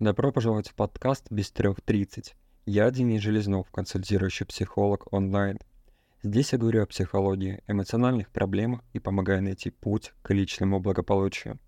Добро пожаловать в подкаст «Без трех тридцать». Я Денис Железнов, консультирующий психолог онлайн. Здесь я говорю о психологии, эмоциональных проблемах и помогаю найти путь к личному благополучию.